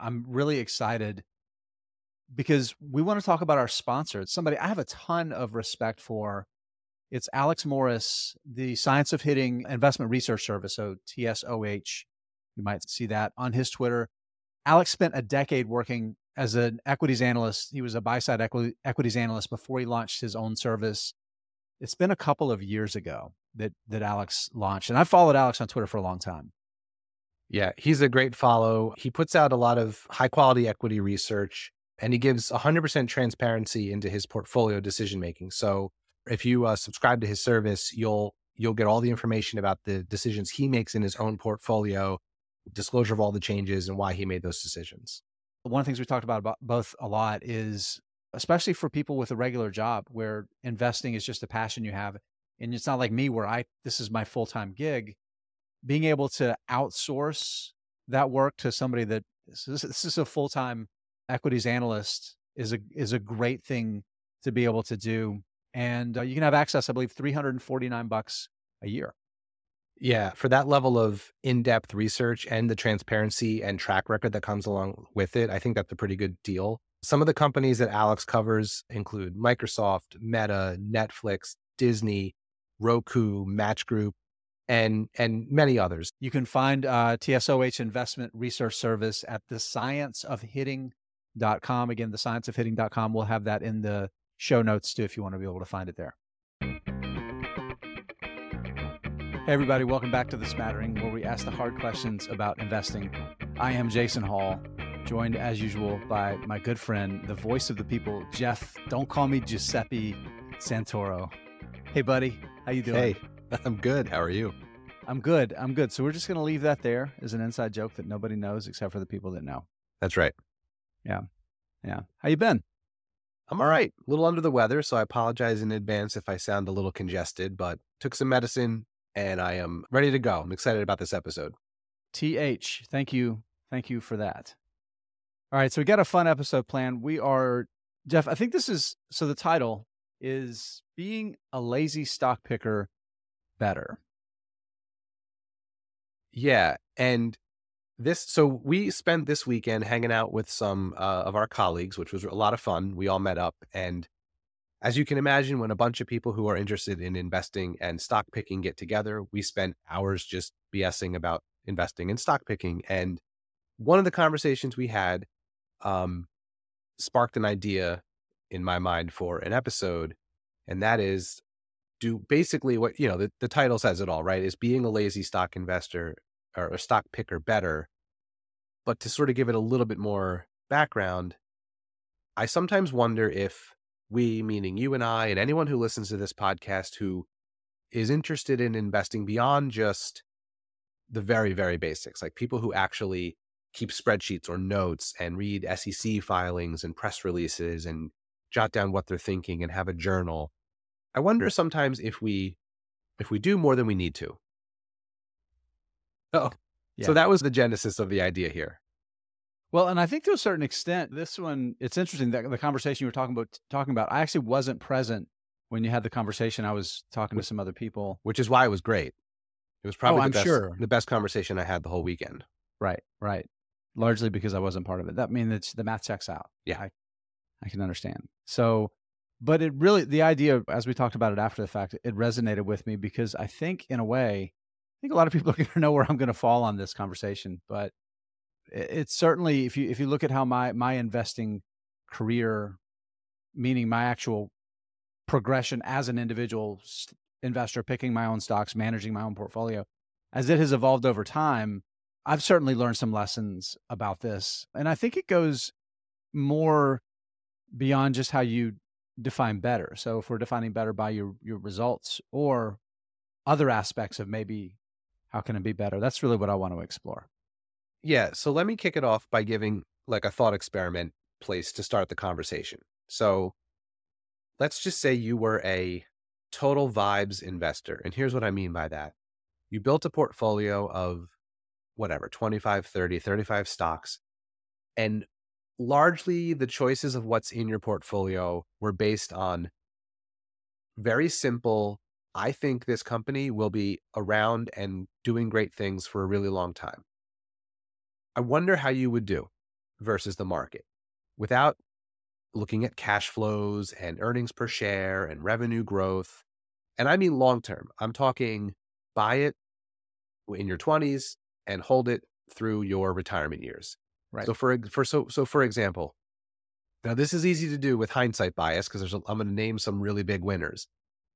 I'm really excited because we want to talk about our sponsor. It's somebody I have a ton of respect for. It's Alex Morris, the Science of Hitting Investment Research Service, so TSOH. You might see that on his Twitter. Alex spent a decade working as an equities analyst. He was a buy side equi- equities analyst before he launched his own service. It's been a couple of years ago that that Alex launched, and I followed Alex on Twitter for a long time. Yeah, he's a great follow. He puts out a lot of high quality equity research and he gives 100% transparency into his portfolio decision making. So if you uh, subscribe to his service, you'll you'll get all the information about the decisions he makes in his own portfolio, disclosure of all the changes and why he made those decisions. One of the things we talked about, about both a lot is especially for people with a regular job where investing is just a passion you have and it's not like me where I this is my full-time gig being able to outsource that work to somebody that this is, this is a full-time equities analyst is a is a great thing to be able to do. And uh, you can have access i believe 349 bucks a year. Yeah for that level of in-depth research and the transparency and track record that comes along with it i think that's a pretty good deal. Some of the companies that alex covers include microsoft meta netflix disney roku match group and and many others you can find uh, tsoh investment research service at the science of hitting com. Again, the science of hitting.com. We'll have that in the show notes too if you want to be able to find it there. Hey, everybody, welcome back to The Smattering, where we ask the hard questions about investing. I am Jason Hall, joined as usual by my good friend, the voice of the people, Jeff. Don't call me Giuseppe Santoro. Hey, buddy, how you doing? Hey, I'm good. How are you? I'm good. I'm good. So we're just going to leave that there as an inside joke that nobody knows except for the people that know. That's right. Yeah. Yeah. How you been? I'm all right. A little under the weather, so I apologize in advance if I sound a little congested, but took some medicine and I am ready to go. I'm excited about this episode. TH, thank you. Thank you for that. All right, so we got a fun episode planned. We are Jeff, I think this is so the title is being a lazy stock picker better. Yeah, and this so we spent this weekend hanging out with some uh, of our colleagues which was a lot of fun we all met up and as you can imagine when a bunch of people who are interested in investing and stock picking get together we spent hours just bsing about investing and stock picking and one of the conversations we had um, sparked an idea in my mind for an episode and that is do basically what you know the, the title says it all right is being a lazy stock investor or a stock picker better. But to sort of give it a little bit more background, I sometimes wonder if we, meaning you and I, and anyone who listens to this podcast who is interested in investing beyond just the very, very basics, like people who actually keep spreadsheets or notes and read SEC filings and press releases and jot down what they're thinking and have a journal. I wonder sometimes if we if we do more than we need to. Oh, yeah. so that was the genesis of the idea here. Well, and I think to a certain extent, this one it's interesting that the conversation you were talking about talking about. I actually wasn't present when you had the conversation. I was talking to some other people, which is why it was great. It was oh, probably oh, I'm best, sure. the best conversation I had the whole weekend. Right, right. Largely because I wasn't part of it. That means the math checks out. Yeah, I, I can understand. So, but it really the idea as we talked about it after the fact, it resonated with me because I think in a way I think a lot of people are going to know where I'm going to fall on this conversation, but it's certainly if you if you look at how my my investing career, meaning my actual progression as an individual investor, picking my own stocks, managing my own portfolio, as it has evolved over time, I've certainly learned some lessons about this, and I think it goes more beyond just how you define better. So if we're defining better by your your results or other aspects of maybe how can it be better? That's really what I want to explore. Yeah. So let me kick it off by giving like a thought experiment place to start the conversation. So let's just say you were a total vibes investor. And here's what I mean by that you built a portfolio of whatever 25, 30, 35 stocks. And largely the choices of what's in your portfolio were based on very simple I think this company will be around and doing great things for a really long time. I wonder how you would do. versus the market without looking at cash flows and earnings per share and revenue growth. And I mean long term. I'm talking buy it in your 20s and hold it through your retirement years. Right. So for for so so for example, now this is easy to do with hindsight bias because there's a, I'm going to name some really big winners.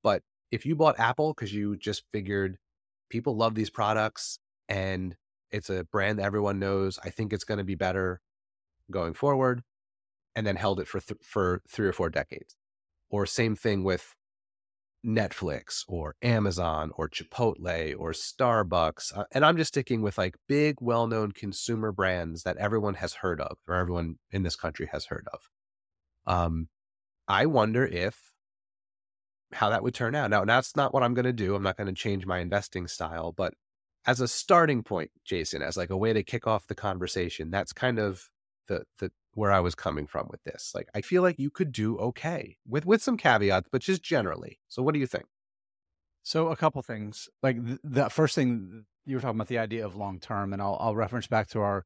But if you bought Apple because you just figured people love these products and it's a brand that everyone knows, I think it's going to be better going forward, and then held it for th- for three or four decades. Or same thing with Netflix or Amazon or Chipotle or Starbucks. Uh, and I'm just sticking with like big, well known consumer brands that everyone has heard of or everyone in this country has heard of. Um, I wonder if how that would turn out. Now, that's not what I'm going to do. I'm not going to change my investing style, but as a starting point, Jason, as like a way to kick off the conversation, that's kind of the the where I was coming from with this. Like I feel like you could do okay with with some caveats, but just generally. So what do you think? So a couple things. Like th- the first thing you were talking about the idea of long term, and I'll I'll reference back to our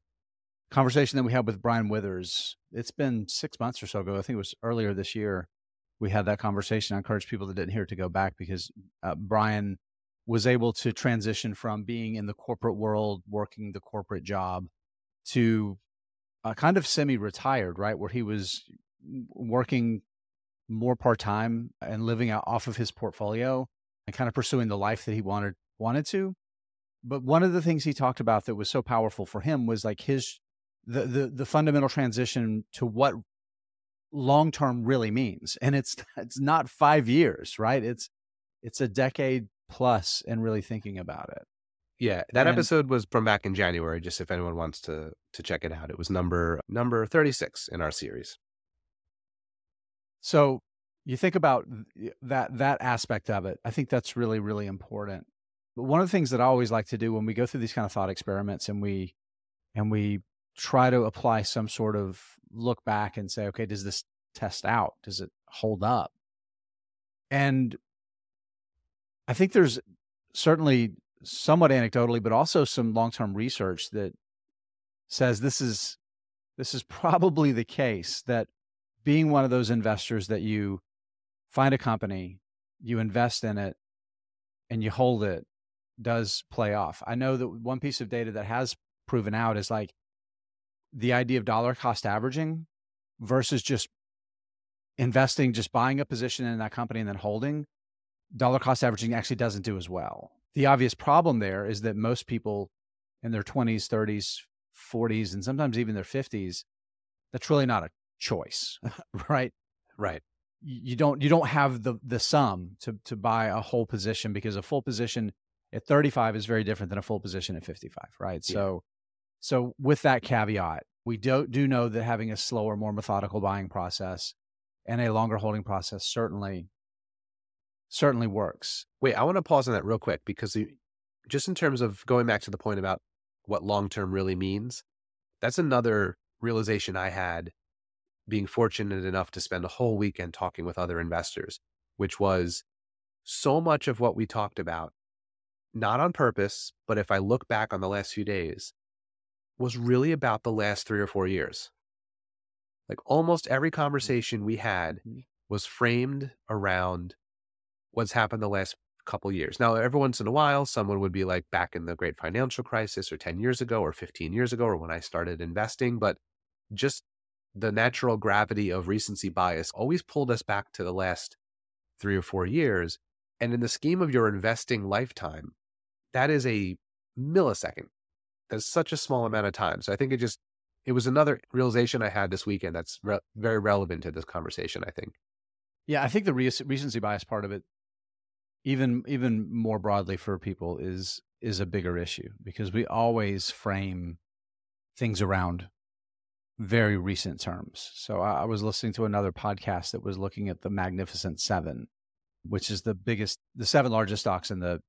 conversation that we had with Brian Withers. It's been six months or so ago. I think it was earlier this year. We had that conversation. I encourage people that didn't hear it to go back because uh, Brian was able to transition from being in the corporate world, working the corporate job, to uh, kind of semi-retired, right, where he was working more part-time and living off of his portfolio and kind of pursuing the life that he wanted wanted to. But one of the things he talked about that was so powerful for him was like his the the, the fundamental transition to what long term really means, and it's it's not five years, right? It's it's a decade plus, and really thinking about it. Yeah, that And- episode was from back in January. Just if anyone wants to to check it out, it was number number thirty six in our series. So you think about that that aspect of it. I think that's really really important. But one of the things that I always like to do when we go through these kind of thought experiments and we and we try to apply some sort of look back and say, okay, does this test out? Does it hold up? And I think there's certainly somewhat anecdotally, but also some long-term research that says this is this is probably the case that being one of those investors that you find a company, you invest in it, and you hold it does play off. I know that one piece of data that has proven out is like the idea of dollar cost averaging versus just investing, just buying a position in that company and then holding. Dollar cost averaging actually doesn't do as well. The obvious problem there is that most people in their 20s, 30s, 40s, and sometimes even their 50s, that's really not a choice, right? Right. You don't you don't have the the sum to to buy a whole position because a full position at 35 is very different than a full position at 55, right? Yeah. So so with that caveat, we do do know that having a slower, more methodical buying process and a longer holding process certainly certainly works. Wait, I want to pause on that real quick because just in terms of going back to the point about what long term really means, that's another realization I had being fortunate enough to spend a whole weekend talking with other investors, which was so much of what we talked about, not on purpose, but if I look back on the last few days, was really about the last three or four years. Like almost every conversation we had Mhm. was framed around what's happened the last couple years. Now, every once in a while, someone would be like back in the great financial crisis or 10 years ago or 15 years ago or when I started investing, but just the natural gravity of recency bias always pulled us back to the last three or four years. And in the scheme of your investing lifetime, that is a millisecond. That's such a small amount of time. So I think it just, it was another realization I had this weekend that's re- very relevant to this conversation, I think. Yeah, I think the rec- recency bias part of it, even even more broadly for people, is is a bigger issue because we always frame things around very recent terms. So I, was listening to another podcast that was looking at the Magnificent Seven, which is the biggest, the seven largest stocks in the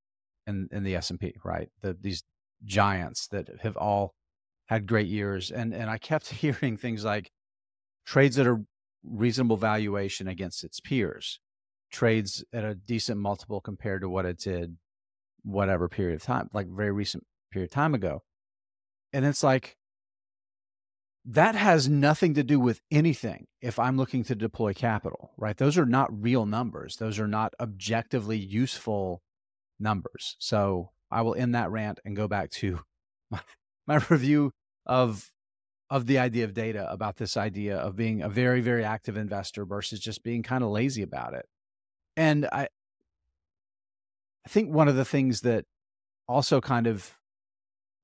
in in the S and P, right? The these giants that have all had great years, and and I kept hearing things like trades at a reasonable valuation against its peers, trades at a decent multiple compared to what it did whatever period of time, like very recent period of time ago. And it's like that has nothing to do with anything if I'm looking to deploy capital, right? Those are not real numbers. Those are not objectively useful numbers. So I will end that rant and go back to my, my review of of the idea of data about this idea of being a very very active investor versus just being kind of lazy about it. And I I think one of the things that also kind of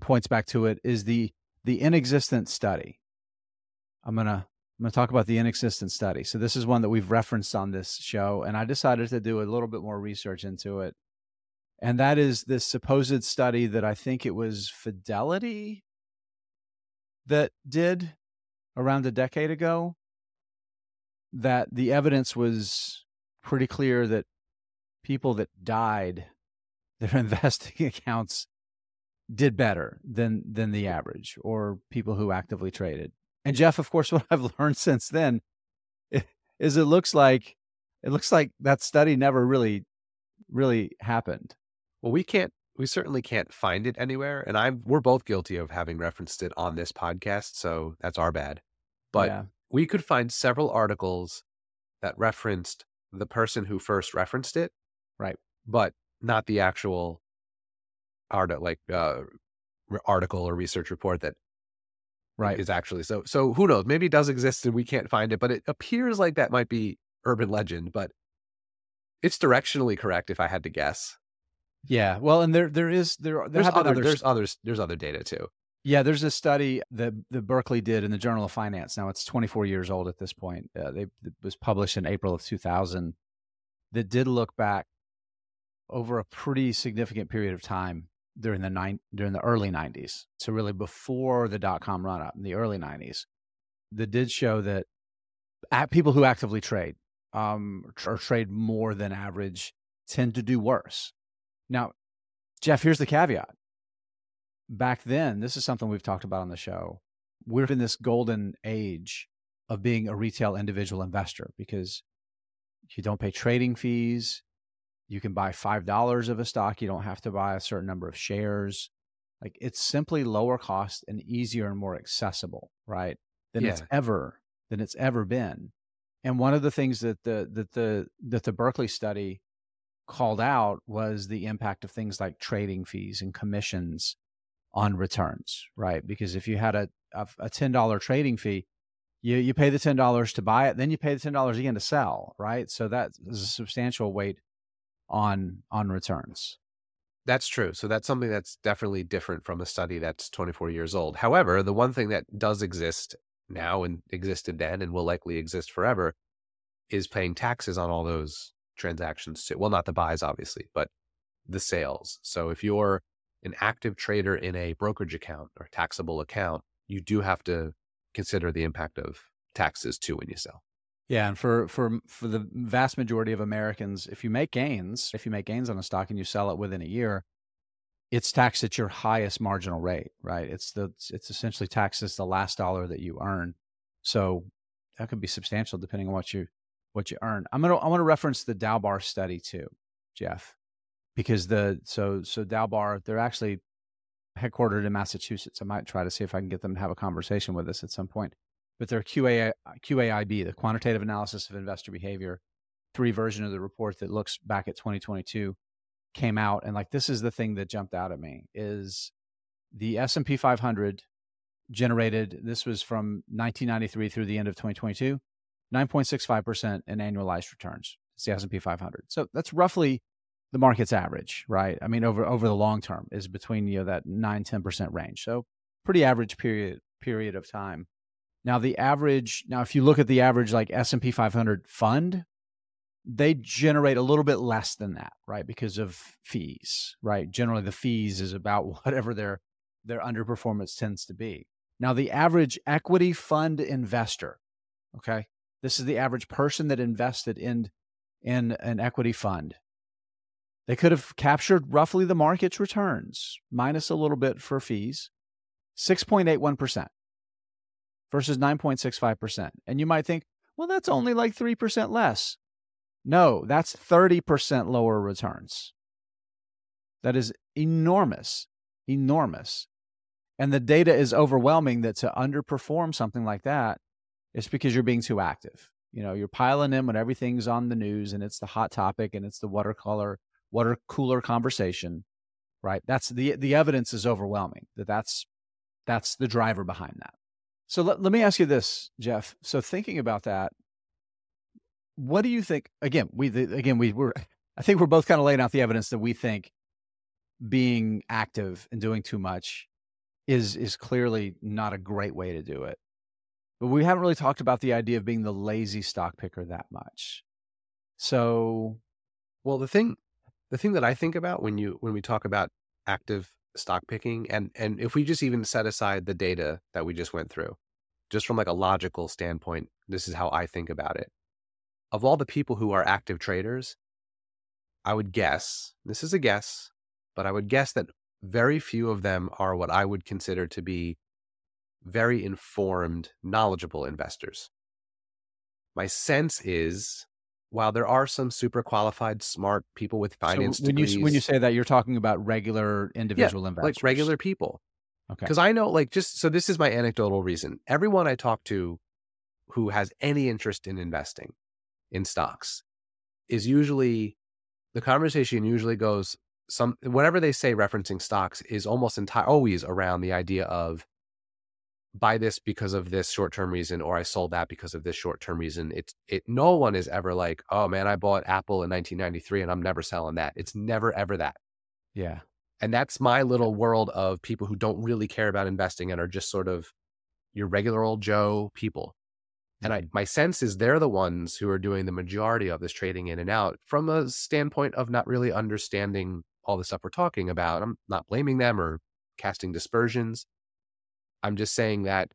points back to it is the the inexistent study. I'm gonna I'm gonna talk about the inexistent study. So this is one that we've referenced on this show, and I decided to do a little bit more research into it. And that is this supposed study that I think it was Fidelity that did around a decade ago. That the evidence was pretty clear that people that died, their investing accounts did better than than the average or people who actively traded. And Jeff, of course, what I've learned since then is it looks like it looks like that study never really really happened. Well, we can't we certainly can't find it anywhere and I'm we're both guilty of having referenced it on this podcast, so that's our bad. But yeah. we could find several articles that referenced the person who first referenced it, right? But not the actual art like uh, article or research report that right. is actually so so who knows? Maybe it does exist and we can't find it but it appears like that might be urban legend but it's directionally correct if i had to guess. Yeah well and there there is there, there there's other, there's others there's other data too yeah there's a study that that berkeley did in the journal of finance. Now it's 24 years old at this point. Uh, they it was published in april of 2000 that did look back over a pretty significant period of time during the nine during the early 90s so really before the dot com run up in the early 90s that did show that people who actively trade um, or trade more than average tend to do worse. Now jeff here's the caveat back then this is something we've talked about on the show we're in this golden age of being a retail individual investor because you don't pay trading fees you can buy $5 of a stock. You don't have to buy a certain number of shares. Like it's simply lower cost and easier and more accessible, right? Than yeah. it's ever than it's ever been. And one of the things that the that the that the Berkeley study called out was the impact of things like trading fees and commissions on returns, right? Because if you had a a, a ten dollar trading fee, you you pay the ten dollars to buy it, then you pay the ten dollars again to sell, right? So that is a substantial weight on on returns. That's true. So that's something that's definitely different from a study that's 24 years old. However, the one thing that does exist now and existed then and will likely exist forever is paying taxes on all those transactions too. Well, not the buys obviously, but the sales. So if you're an active trader in a brokerage account or taxable account, you do have to consider the impact of taxes too when you sell. Yeah, and for for for the vast majority of Americans, if you make gains, if you make gains on a stock and you sell it within a year, it's taxed at your highest marginal rate, right? It's the it's essentially taxed as the last dollar that you earn. So that could be substantial depending on what you what you earn. I'm gonna I want to reference the Dalbar study too, Jeff, because the so so Dalbar they're actually headquartered in Massachusetts. I might try to see if I can get them to have a conversation with us at some point but their QA, QAIB, the quantitative analysis of investor behavior, three version of the report that looks back at 2022 came out. And like, this is the thing that jumped out at me is the S&P 500 generated, this was from 1993 through the end of 2022, 9.65% in annualized returns. It's the S&P 500. So that's roughly the market's average, right? I mean, over, over the long term is between, you know, that nine, 10% range. So pretty average period, period of time. Now the average, now if you look at the average like S&P 500 fund, they generate a little bit less than that, right? Because of fees, right? Generally the fees is about whatever their their underperformance tends to be. Now the average equity fund investor, okay? This is the average person that invested in in an equity fund. They could have captured roughly the market's returns minus a little bit for fees, 6.81% versus 9.65%. And you might think, well, that's only like 3% less. No, that's 30% lower returns. That is enormous, enormous. and the data is overwhelming that to underperform something like that, it's because you're being too active. You know, you're piling in when everything's on the news and it's the hot topic and it's the watercolor, water cooler conversation, right? That's the the evidence is overwhelming that that's that's the driver behind that. So let, let me ask you this, Jeff. So thinking about that, what do you think? Again, we again we were I think we're both kind of laying out the evidence that we think being active and doing too much is is clearly not a great way to do it. But we haven't really talked about the idea of being the lazy stock picker that much. So, well, the thing the thing that I think about when you when we talk about active stock picking and and if we just even set aside the data that we just went through, just from like a logical standpoint, this is how I think about it. Of all the people who are active traders, I would guess, this is a guess, but I would guess that very few of them are what I would consider to be very informed, knowledgeable investors. My sense is while there are some super qualified, smart people with finance so when degrees, you when you say that, you're talking about regular individual yeah, investors, like regular people. Okay. Because I know, like, just so this is my anecdotal reason. Everyone I talk to who has any interest in investing in stocks is usually the conversation usually goes some whatever they say referencing stocks is almost entire always around the idea of buy this because of this short-term reason or I sold that because of this short-term reason. It's it no one is ever like, "Oh man, I bought Apple in 1993 and I'm never selling that." It's never ever that. Yeah. And that's my little world of people who don't really care about investing and are just sort of your regular old Joe people. And I, mm-hmm. my sense is they're the ones who are doing the majority of this trading in and out from a standpoint of not really understanding all the stuff we're talking about. I'm not blaming them or casting dispersions. I'm just saying that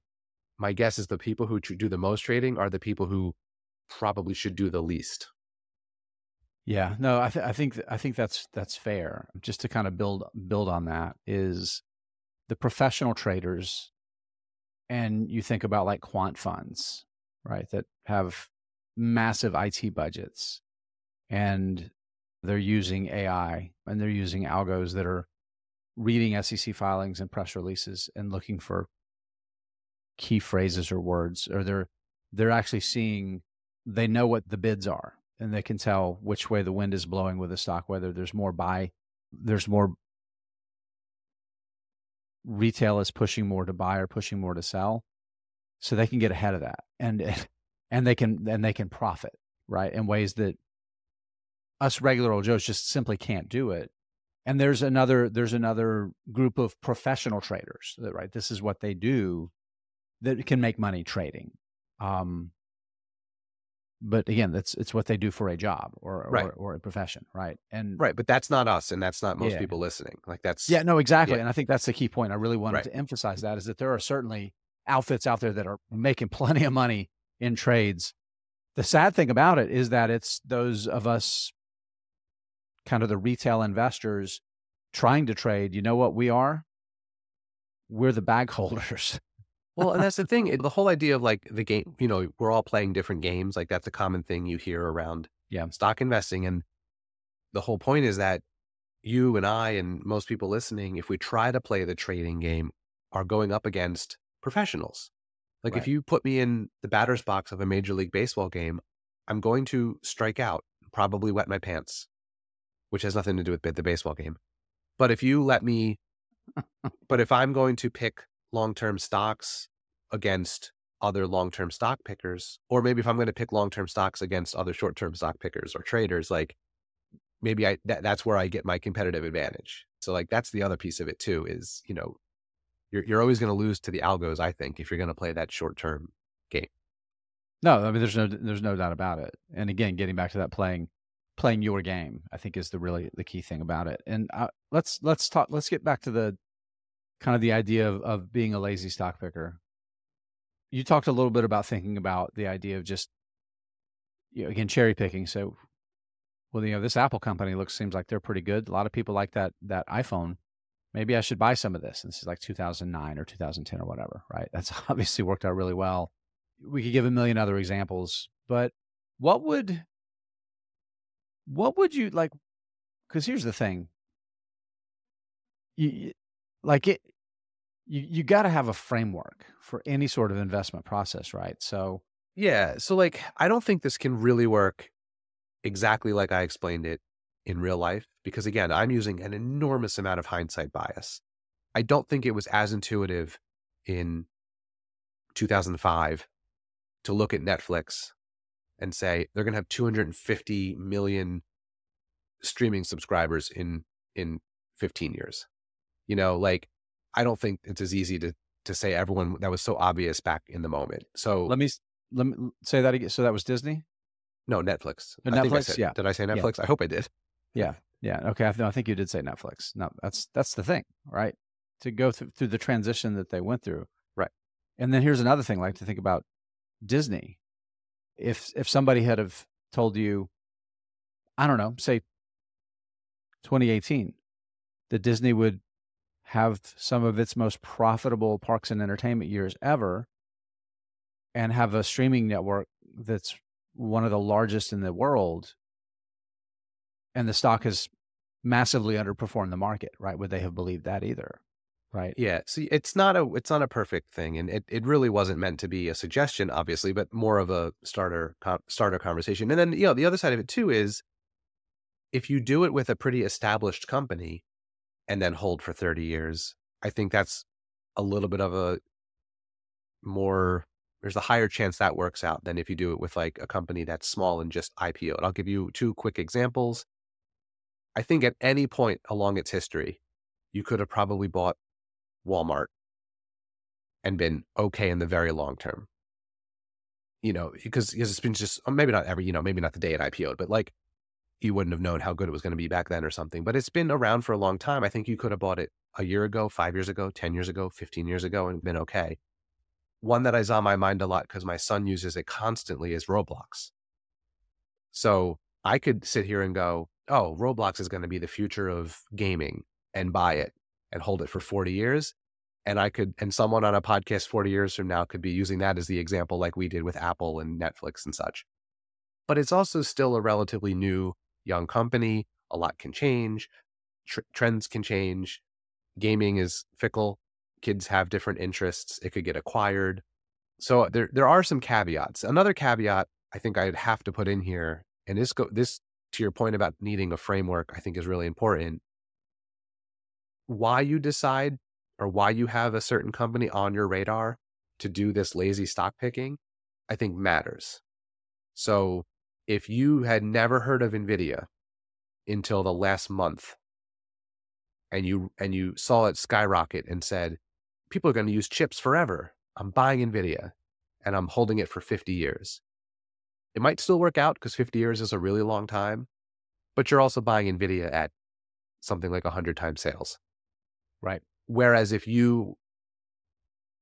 my guess is the people who do the most trading are the people who probably should do the least. Yeah, no, I, th- I think th- I think that's that's fair. Just to kind of build build on that is the professional traders, and you think about like quant funds, right? That have massive IT budgets, and they're using AI and they're using algos that are reading SEC filings and press releases and looking for key phrases or words, or they're they're actually seeing they know what the bids are and they can tell which way the wind is blowing with the stock, whether there's more buy, there's more retail is pushing more to buy or pushing more to sell, so they can get ahead of that and and they can and they can profit right in ways that us regular old Joes just simply can't do it. And there's another there's another group of professional traders that right this is what they do that can make money trading. Um, but again, that's it's what they do for a job or right. or, or, a profession, right? And right, but that's not us, and that's not most yeah. people listening. Like that's yeah, no, exactly. Yeah. And I think that's the key point. I really wanted right. to emphasize that is that there are certainly outfits out there that are making plenty of money in trades. The sad thing about it is that it's those of us kind of the retail investors trying to trade, you know what we are? We're the bag holders. well, and that's the thing. The whole idea of like the game, you know, we're all playing different games. Like that's a common thing you hear around yeah. stock investing. And the whole point is that you and I and most people listening, if we try to play the trading game, are going up against professionals. Like right. if you put me in the batter's box of a major league baseball game, I'm going to strike out, probably wet my pants which has nothing to do with the baseball game. But if you let me, but if I'm going to pick long term stocks against other long term stock pickers, or maybe if I'm going to pick long term stocks against other short term stock pickers or traders, like maybe I that, that's where I get my competitive advantage. So like that's the other piece of it too is you know you're you're always going to lose to the algos. I think if you're going to play that short term game. No, I mean there's no there's no doubt about it. And again, getting back to that playing playing your game i think is the really the key thing about it. And uh, let's let's talk let's get back to the kind of the idea of, of being a lazy stock picker. You talked a little bit about thinking about the idea of just you know, again cherry picking. So well you know this apple company looks seems like they're pretty good. A lot of people like that that iphone. Maybe i should buy some of this. And this is like 2009 or 2010 or whatever right? That's obviously worked out really well. We could give a million other examples. But what would what would you like? Because here's the thing. You like it. you you got to have a framework for any sort of investment process, right? So yeah, so like I don't think this can really work exactly like I explained it in real life because again, I'm using an enormous amount of hindsight bias. I don't think it was as intuitive in 2005 to look at Netflix and say they're going to have 250 million streaming subscribers in in 15 years. You know, like I don't think it's as easy to to say everyone that was so obvious back in the moment. So let me let me say that again. So that was Disney. No, Netflix. Netflix. Said, yeah. Did I say Netflix? Yeah. I hope I did. Yeah. Yeah. Okay. I, no, I think you did say Netflix. No, that's that's the thing, right? To go through through the transition that they went through, right? And then here's another thing, like to think about Disney. If if somebody had have told you, I don't know, say 2018, that Disney would have some of its most profitable parks and entertainment years ever, and have a streaming network that's one of the largest in the world and the stock has massively underperformed the market right? Would they have believed that either right yeah see it's not a it's not a perfect thing and it, it really wasn't meant to be a suggestion obviously but more of a starter starter conversation and then you know the other side of it too is if you do it with a pretty established company and then hold for 30 years i think that's a little bit of a more there's a higher chance that works out than if you do it with like a company that's small and just IPO'd. I'll give you two quick examples. I think at any point along its history, you could have probably bought Walmart and been okay in the very long term. You know, because, because it's been just maybe not every, you know, maybe not the day it IPO'd, but like you wouldn't have known how good it was going to be back then or something. But it's been around for a long time. I think you could have bought it a year ago, five years ago, 10 years ago, 15 years ago, and been okay. One that is on my mind a lot because my son uses it constantly is Roblox. So I could sit here and go, oh, Roblox is going to be the future of gaming and buy it and hold it for 40 years. And I could, and someone on a podcast 40 years from now could be using that as the example, like we did with Apple and Netflix and such. But it's also still a relatively new, young company. A lot can change, Tr- trends can change. Gaming is fickle. Kids have different interests. It could get acquired. So uh, there, there are some caveats. Another caveat I think I'd have to put in here, and this go, this to your point about needing a framework, I think is really important. Why you decide or why you have a certain company on your radar to do this lazy stock picking, I think matters. So if you had never heard of Nvidia until the last month and you and you saw it skyrocket and said people are going to use chips forever i'm buying nvidia and i'm holding it for 50 years it might still work out because 50 years is a really long time, but you're also buying NVIDIA at something like 100 times sales. Right. Whereas if you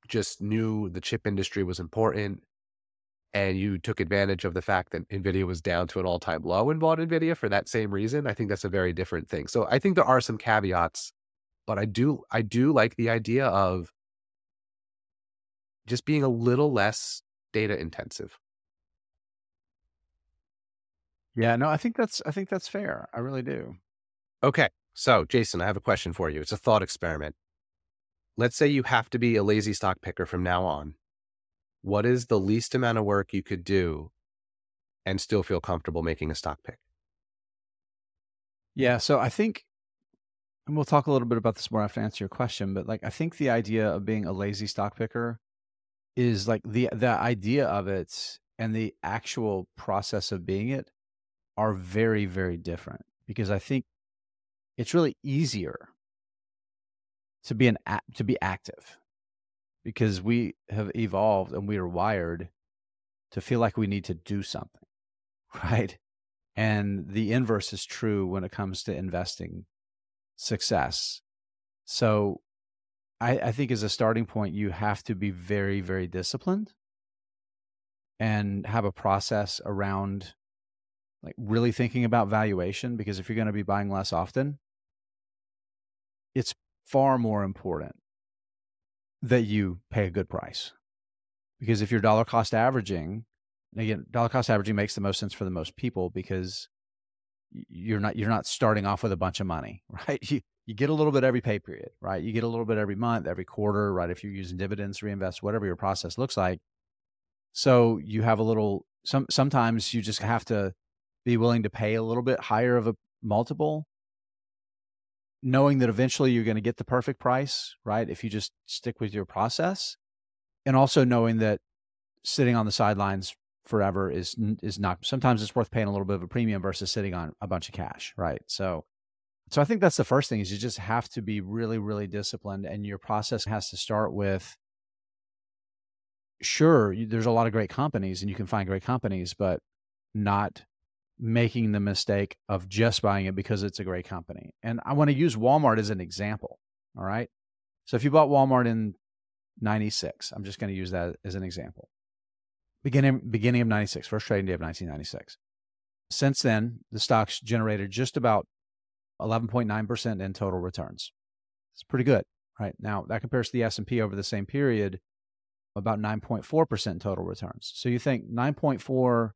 just knew the chip industry was important and you took advantage of the fact that NVIDIA was down to an all time low and bought NVIDIA for that same reason, I think that's a very different thing. So I think there are some caveats, but I do, I do like the idea of just being a little less data intensive. Yeah, no, I think that's I think that's fair. I really do. Okay. So, Jason, I have a question for you. It's a thought experiment. Let's say you have to be a lazy stock picker from now on. What is the least amount of work you could do and still feel comfortable making a stock pick? Yeah, so I think and we'll talk a little bit about this more after I answer your question, but like I think the idea of being a lazy stock picker is like the the idea of it and the actual process of being it are very, very different because I think it's really easier to be an to be active because we have evolved and we are wired to feel like we need to do something, right? And the inverse is true when it comes to investing success. So I, I think as a starting point, you have to be very, very disciplined and have a process around like really thinking about valuation because if you're going to be buying less often, it's far more important that you pay a good price. Because if you're dollar cost averaging, again, dollar cost averaging makes the most sense for the most people because you're not you're not starting off with a bunch of money, right? You you get a little bit every pay period, right? You get a little bit every month, every quarter, right? If you're using dividends, reinvest, whatever your process looks like. So you have a little some sometimes you just have to be willing to pay a little bit higher of a multiple knowing that eventually you're going to get the perfect price, right? If you just stick with your process, and also knowing that sitting on the sidelines forever is is not. Sometimes it's worth paying a little bit of a premium versus sitting on a bunch of cash, right? So, so I think that's the first thing is you just have to be really, really disciplined, and your process has to start with. Sure, there's a lot of great companies, and you can find great companies, but not making the mistake of just buying it because it's a great company. And I want to use Walmart as an example. All right. So if you bought Walmart in 96, I'm just going to use that as an example. Beginning beginning of 96, first trading day of 1996. Since then, the stocks generated just about 11.9% in total returns. It's pretty good, right? Now, that compares to the S&P over the same period about 9.4% total returns. So you think 9.4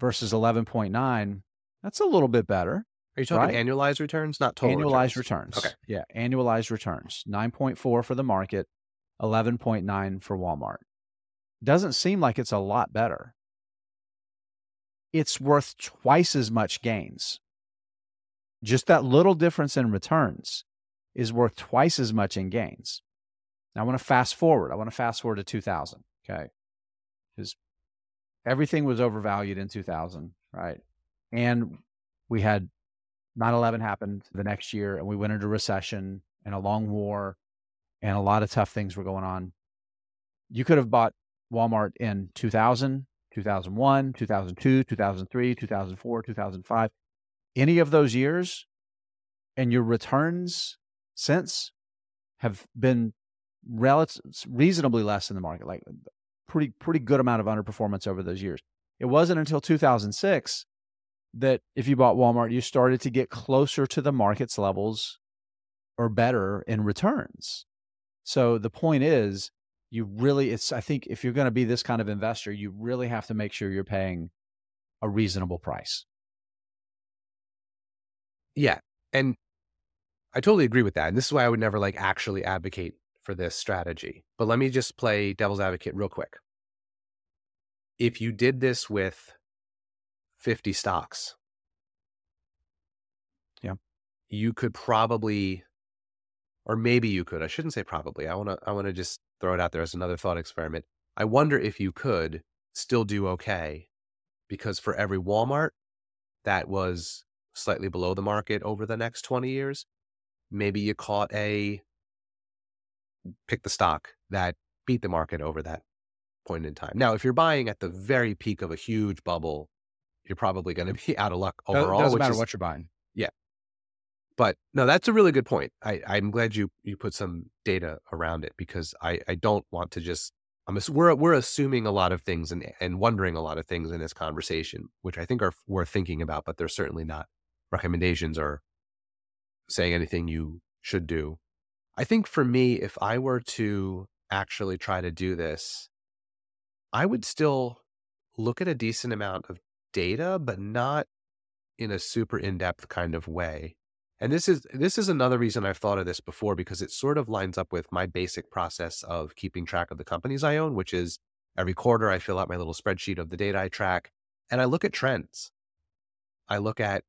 versus 11.9, that's a little bit better. Are you talking right? annualized returns, not total annualized returns? returns? Okay. Yeah, annualized returns. 9.4 for the market, 11.9 for Walmart. Doesn't seem like it's a lot better. It's worth twice as much gains. Just that little difference in returns is worth twice as much in gains. Now I want to fast forward. I want to fast forward to 2000. Okay. Because everything was overvalued in 2000, right? And we had 9 11 happened the next year, and we went into recession and a long war, and a lot of tough things were going on. You could have bought Walmart in 2000, 2001, 2002, 2003, 2004, 2005, any of those years, and your returns since have been relative, reasonably less in the market, like pretty pretty good amount of underperformance over those years. It wasn't until 2006 that if you bought Walmart, you started to get closer to the market's levels or better in returns. So the point is, you really it's I think if you're going to be this kind of investor, you really have to make sure you're paying a reasonable price. Yeah. And I totally agree with that. And this is why I would never like actually advocate for this strategy. But let me just play devil's advocate real quick. If you did this with 50 stocks, yeah, you could probably or maybe you could. I shouldn't say probably. I want to I want to just throw it out there as another thought experiment. I wonder if you could still do okay because for every Walmart that was slightly below the market over the next 20 years, maybe you caught a pick the stock that beat the market over that point in time. Now, if you're buying at the very peak of a huge bubble, you're probably going to be out of luck overall. It doesn't matter is, what you're buying. Yeah. But no, that's a really good point. I, I'm glad you you put some data around it because I, I don't want to just I'm we're we're assuming a lot of things and and wondering a lot of things in this conversation, which I think are worth thinking about, but they're certainly not recommendations or saying anything you should do I think for me, if I were to actually try to do this, I would still look at a decent amount of data, but not in a super in-depth kind of way. And this is this is another reason I've thought of this before because it sort of lines up with my basic process of keeping track of the companies I own, which is every quarter I fill out my little spreadsheet of the data I track and I look at trends. I look at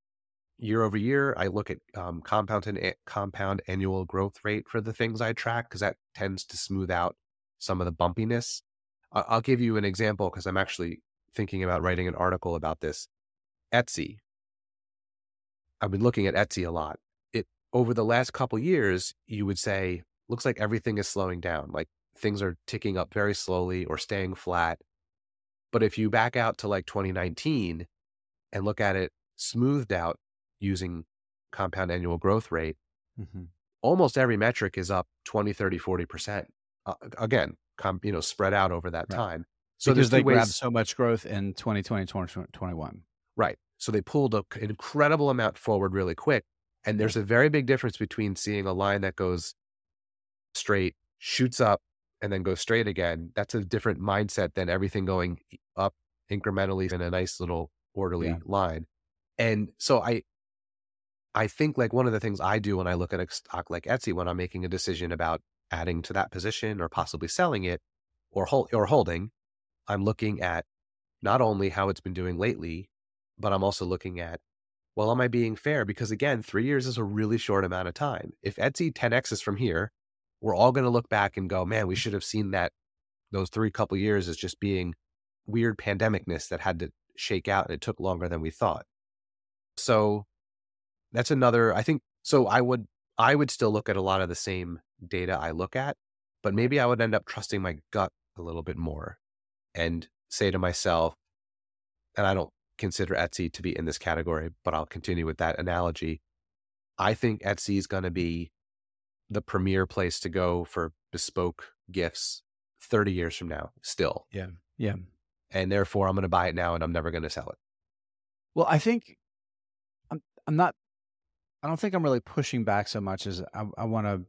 year over year. I look at um, compound and compound annual growth rate for the things I track because that tends to smooth out some of the bumpiness. I'll give you an example because I'm actually thinking about writing an article about this. Etsy. I've been looking at Etsy a lot. It over the last couple years, you would say looks like everything is slowing down. Like things are ticking up very slowly or staying flat. But if you back out to like 2019 and look at it smoothed out using compound annual growth rate, mm-hmm. almost every metric is up 20, 30, 40%. Uh, again, com, you know, spread out over that right. time. So because they ways, grabbed so much growth in 2020, 2021. Right. So they pulled an incredible amount forward really quick. And there's a very big difference between seeing a line that goes straight, shoots up, and then goes straight again. That's a different mindset than everything going up incrementally in a nice little orderly yeah. line. And so I I think like one of the things I do when I look at a stock like Etsy, when I'm making a decision about adding to that position or possibly selling it or hold, or holding, I'm looking at not only how it's been doing lately, but I'm also looking at, well, am I being fair? Because again, three years is a really short amount of time. If Etsy 10X is from here, we're all going to look back and go, man, we should have seen that those three couple years as just being weird pandemicness that had to shake out and it took longer than we thought. So that's another, I think, so I would, I would still look at a lot of the same data I look at, but maybe I would end up trusting my gut a little bit more and say to myself, and I don't consider Etsy to be in this category, but I'll continue with that analogy. I think Etsy is going to be the premier place to go for bespoke gifts 30 years from now, still. Yeah. Yeah. And therefore, I'm going to buy it now and I'm never going to sell it. Well, I think I'm, I'm not, I don't think I'm really pushing back so much as I, I want to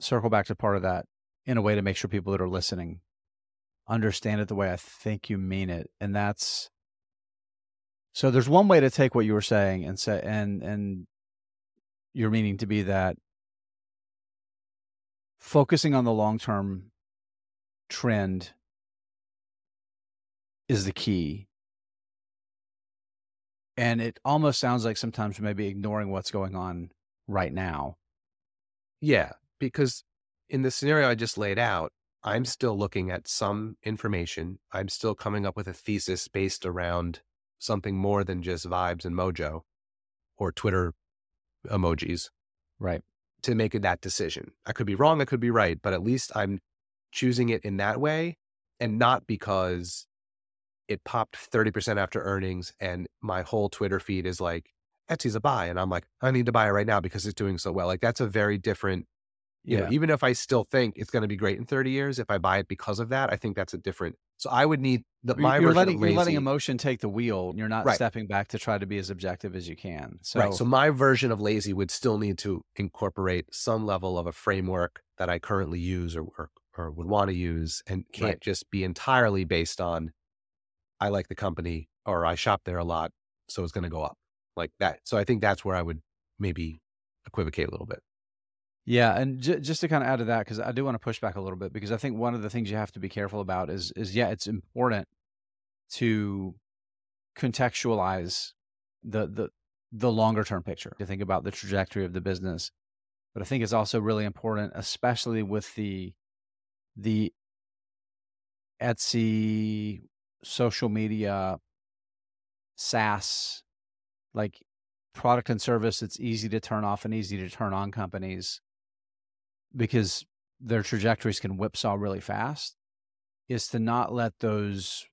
circle back to part of that in a way to make sure people that are listening understand it the way I think you mean it. And that's so there's one way to take what you were saying and say and and your meaning to be that focusing on the long term trend is the key. And it almost sounds like sometimes maybe ignoring what's going on right now. Yeah, because in the scenario I just laid out, I'm still looking at some information. I'm still coming up with a thesis based around something more than just vibes and mojo or Twitter emojis. Right. To make that decision. I could be wrong, I could be right, but at least I'm choosing it in that way and not because it popped 30% after earnings and my whole Twitter feed is like, Etsy's a buy. And I'm like, I need to buy it right now because it's doing so well. Like that's a very different you yeah. know, even if I still think it's going to be great in 30 years, if I buy it because of that, I think that's a different. So I would need the my you're letting lazy, you're letting emotion take the wheel. You're not right. stepping back to try to be as objective as you can. So right. So my version of lazy would still need to incorporate some level of a framework that I currently use or or, or would want to use, and can't right. just be entirely based on I like the company or I shop there a lot, so it's going to go up like that. So I think that's where I would maybe equivocate a little bit. Yeah, and j- just to kind of add to that, because I do want to push back a little bit, because I think one of the things you have to be careful about is is yeah, it's important to contextualize the the the longer term picture to think about the trajectory of the business, but I think it's also really important, especially with the the Etsy social media SaaS like product and service it's easy to turn off and easy to turn on companies because their trajectories can whipsaw really fast is to not let those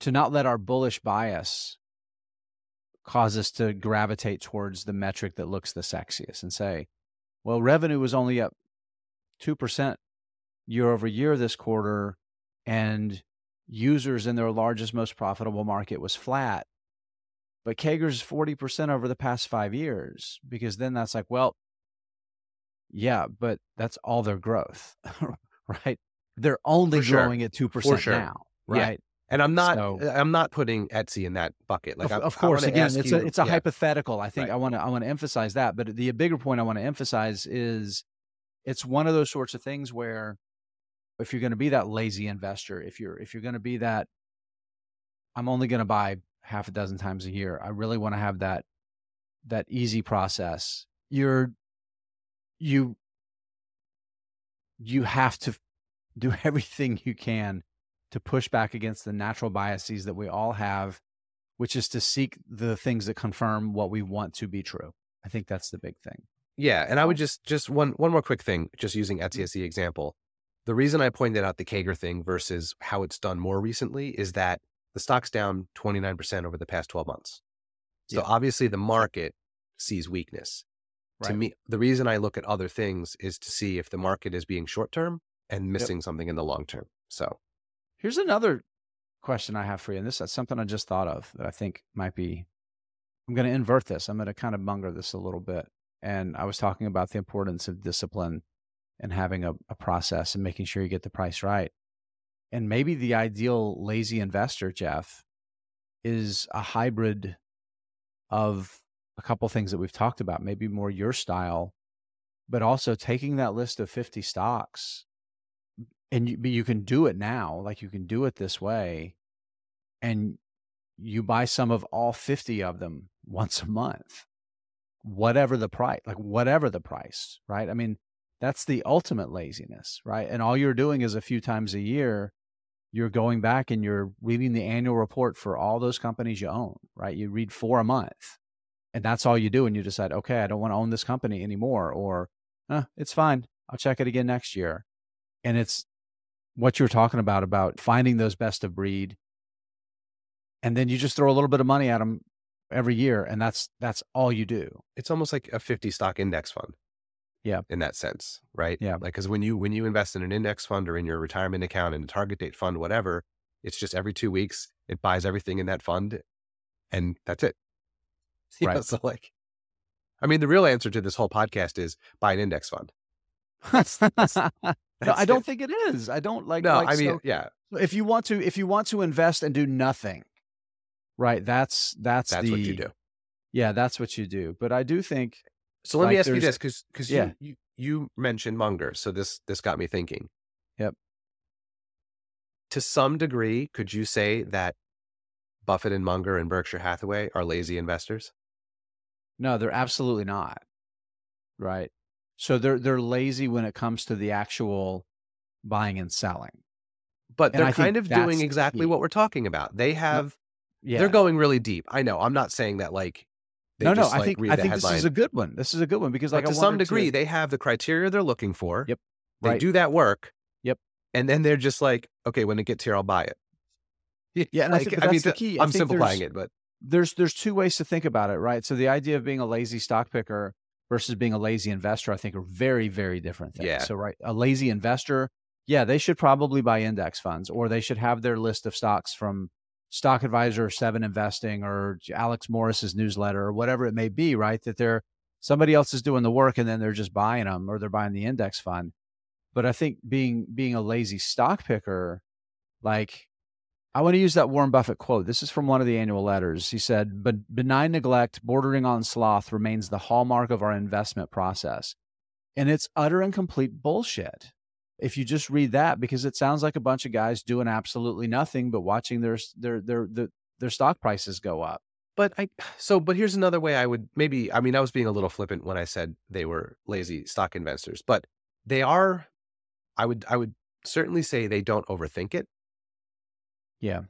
to not let our bullish bias cause us to gravitate towards the metric that looks the sexiest and say well revenue was only up 2% year over year this quarter and users in their largest most profitable market was flat but CAGR's 40% over the past 5 years because then that's like well yeah, but that's all their growth, right? They're only sure. growing at two percent sure. now, right? Yeah. And I'm not, so, uh, I'm not putting Etsy in that bucket. Like, of, of course, again, it's you, a, it's a yeah. hypothetical. I think right. I want to, I want to emphasize that. But the bigger point I want to emphasize is, it's one of those sorts of things where, if you're going to be that lazy investor, if you're, if you're going to be that, I'm only going to buy half a dozen times a year. I really want to have that, that easy process. You're you you have to do everything you can to push back against the natural biases that we all have which is to seek the things that confirm what we want to be true i think that's the big thing yeah and i would just just one one more quick thing just using mm-hmm. etsy as the example the reason i pointed out the CAGR thing versus how it's done more recently is that the stock's down 29% over the past 12 months so yeah. obviously the market sees weakness Right. To me, the reason I look at other things is to see if the market is being short term and missing yep. something in the long term. So here's another question I have for you. And this is something I just thought of that I think might be I'm going to invert this. I'm going to kind of Munger this a little bit. And I was talking about the importance of discipline and having a, a process and making sure you get the price right. And maybe the ideal lazy investor, Jeff, is a hybrid of a couple things that we've talked about, maybe more your style, but also taking that list of 50 stocks and you, you can do it now, like you can do it this way and you buy some of all 50 of them once a month, whatever the price, like whatever the price, right? I mean, that's the ultimate laziness, right? And all you're doing is a few times a year, you're going back and you're reading the annual report for all those companies you own, right? You read four a month and that's all you do. And you decide, okay, I don't want to own this company anymore, or eh, it's fine. I'll check it again next year. And it's what you're talking about, about finding those best of breed. And then you just throw a little bit of money at them every year. And that's, that's all you do. It's almost like a 50 stock index fund. Yeah. In that sense, right? Yeah. Like, cause when you, when you invest in an index fund or in your retirement account in a target date fund, whatever, it's just every two weeks, it buys everything in that fund and that's it. You Right. know, so like, I mean, the real answer to this whole podcast is buy an index fund. That's- that's- no, I don't it. think it is. I don't like. No, like, I mean, so- yeah, if you want to, if you want to invest and do nothing, right? That's that's that's the, what you do. Yeah, that's what you do. But I do think So let me ask you this, because because Yeah. you, you you mentioned Munger, so this this got me thinking. Yep. To some degree, could you say that Buffett and Munger and Berkshire Hathaway are lazy investors? no, they're absolutely not. Right. So they're they're lazy when it comes to the actual buying and selling. But And they're I kind of doing exactly what we're talking about. They have Yeah. they're going really deep. I know. I'm not saying that like they no, just no. I like think I think this is a good one. This is a good one because like to some degree, they have the criteria they're looking for. Yep. They Right. do that work. Yep. And then they're just like, okay, when it gets here, I'll buy it. Yeah, and I think- I mean, the key. I'm simplifying it, but there's there's two ways to think about it, right? So the idea of being a lazy stock picker versus being a lazy investor, I think, are very very different things. Yeah. So right, a lazy investor, yeah, they should probably buy index funds, or they should have their list of stocks from Stock Advisor, or 7investing, or Alex Morris's newsletter, or whatever it may be, right? That they're somebody else is doing the work, and then they're just buying them, or they're buying the index fund. But I think being being a lazy stock picker, like I want to use that Warren Buffett quote. This is from one of the annual letters. He said, But benign neglect bordering on sloth remains the hallmark of our investment process. And it's utter and complete bullshit. If you just read that, because it sounds like a bunch of guys doing absolutely nothing but watching their their their their, their stock prices go up. But I so but here's another way I would maybe I mean I was being a little flippant when I said they were lazy stock investors, but they are I would I would certainly say they don't overthink it. Yeah,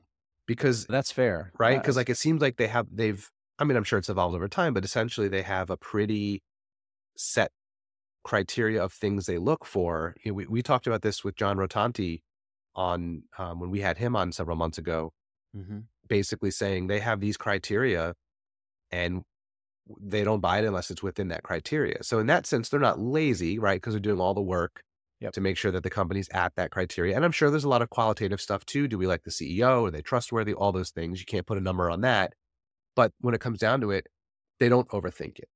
because that's fair, right? Because like it seems like they have they've I mean I'm sure it's evolved over time, but essentially they have a pretty set criteria of things they look for. You know, we we talked about this with John Rotonti on um, when we had him on several months ago. mhm. basically saying they have these criteria and they don't buy it unless it's within that criteria. So in that sense, they're not lazy, right? Because they're doing all the work Yep. to make sure that the company's at that criteria. And I'm sure there's a lot of qualitative stuff too. Do we like the CEO? Are they trustworthy? All those things. You can't put a number on that. But when it comes down to it, they don't overthink it.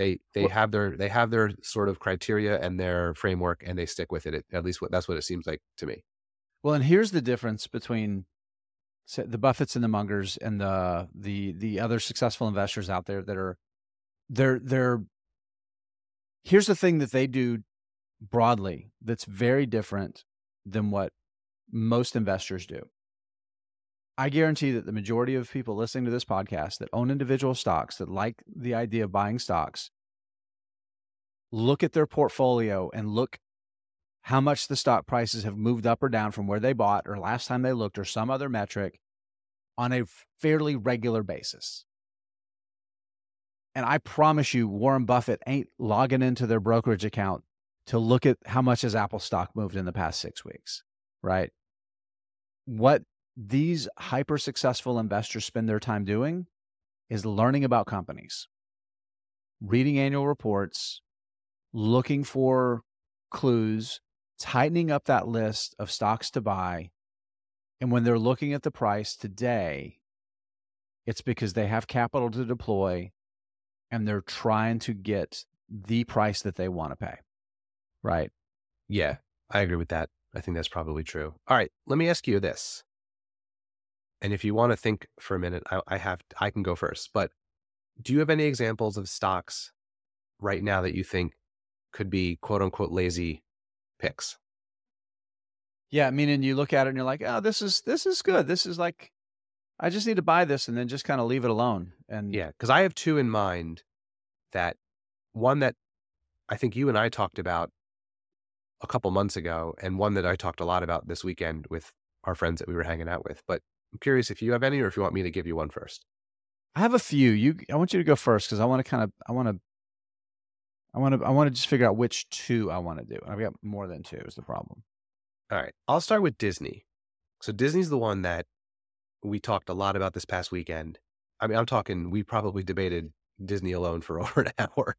They they Well- have their they have their sort of criteria and their framework and they stick with it. At least what that's what it seems like to me. Well, and here's the difference between the Buffetts and the Mungers and the the the other successful investors out there that are they're they're here's the thing that they do broadly that's very different than what most investors do. I guarantee that the majority of people listening to this podcast that own individual stocks that like the idea of buying stocks look at their portfolio and look how much the stock prices have moved up or down from where they bought or last time they looked or some other metric on a fairly regular basis. And I promise you, Warren Buffett ain't logging into their brokerage account to look at how much has Apple stock moved in the past six weeks, right? What these hyper successful investors spend their time doing is learning about companies, reading annual reports, looking for clues, tightening up that list of stocks to buy. And when they're looking at the price today, it's because they have capital to deploy and they're trying to get the price that they want to pay. Right. Yeah, I agree with that. I think that's probably true. All right, let me ask you this. And if you want to think for a minute, I, I have I can go first. But do you have any examples of stocks right now that you think could be quote unquote lazy picks? Yeah, I mean, and you look at it and you're like, oh, this is this is good. This is like, I just need to buy this and then just kind of leave it alone. And Yeah, because I have two in mind that one that I think you and I talked about a couple months ago, and one that I talked a lot about this weekend with our friends that we were hanging out with. But I'm curious if you have any or if you want me to give you one first. I have a few. You, I want you to go first because I want to kind of, I want to, I want to, I want to just figure out which two I want to do. I've got more than two. Is the problem? All right, I'll start with Disney. So Disney's the one that we talked a lot about this past weekend. I mean, I'm talking. We probably debated Disney alone for over an hour,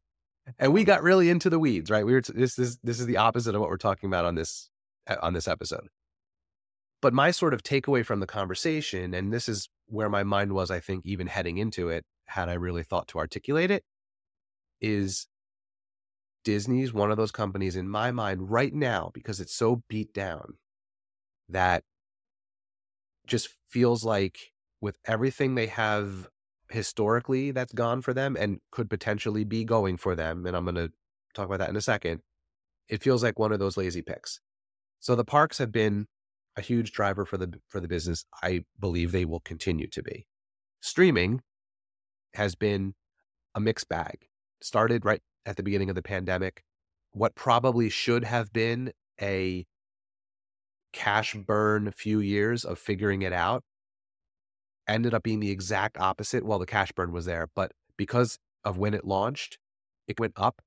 and we mm. got really into the weeds. Right? We were t- this is this is the opposite of what we're talking about on this on this episode. But my sort of takeaway from the conversation, and this is where my mind was, I think, even heading into it, had I really thought to articulate it, is Disney's one of those companies in my mind right now because it's so beat down that just feels like with everything they have historically that's gone for them and could potentially be going for them, and I'm going to talk about that in a second, it feels like one of those lazy picks. So the parks have been a huge driver for the for the business. I believe they will continue to be. Streaming has been a mixed bag. Started right at the beginning of the pandemic. What probably should have been a cash burn few years of figuring it out ended up being the exact opposite. Well, the cash burn was there, but because of when it launched, it went up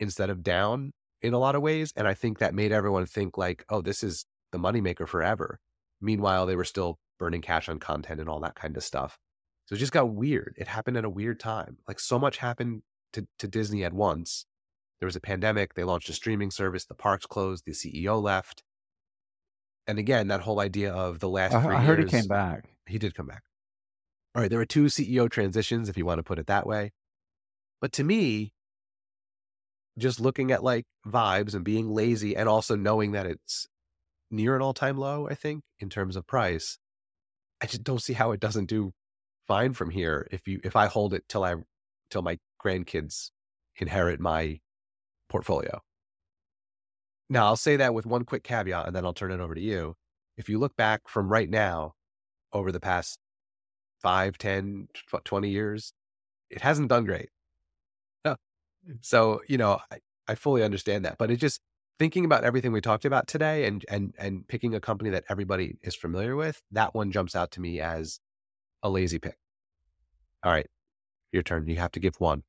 instead of down in a lot of ways. And I think that made everyone think like, oh, this is the moneymaker forever. Meanwhile, they were still burning cash on content and all that kind of stuff. So it just got weird. It happened at a weird time. Like so much happened to, to Disney at once. There was a pandemic. They launched a streaming service. The parks closed. The CEO left. And again, that whole idea of the last. I, three I heard years, he came back. He did come back. All right, there were two CEO transitions, if you want to put it that way. But to me, just looking at like vibes and being lazy, and also knowing that it's near an all-time low, I think, in terms of price, I just don't see how it doesn't do fine from here. If you if I hold it till I till my grandkids inherit my portfolio. Now, I'll say that with one quick caveat and then I'll turn it over to you. If you look back from right now over the past 5, 10, 20 years, it hasn't done great. So, you know, I, I fully understand that, but it just thinking about everything we talked about today and and and picking a company that everybody is familiar with, that one jumps out to me as a lazy pick. All right, your turn. You have to give one.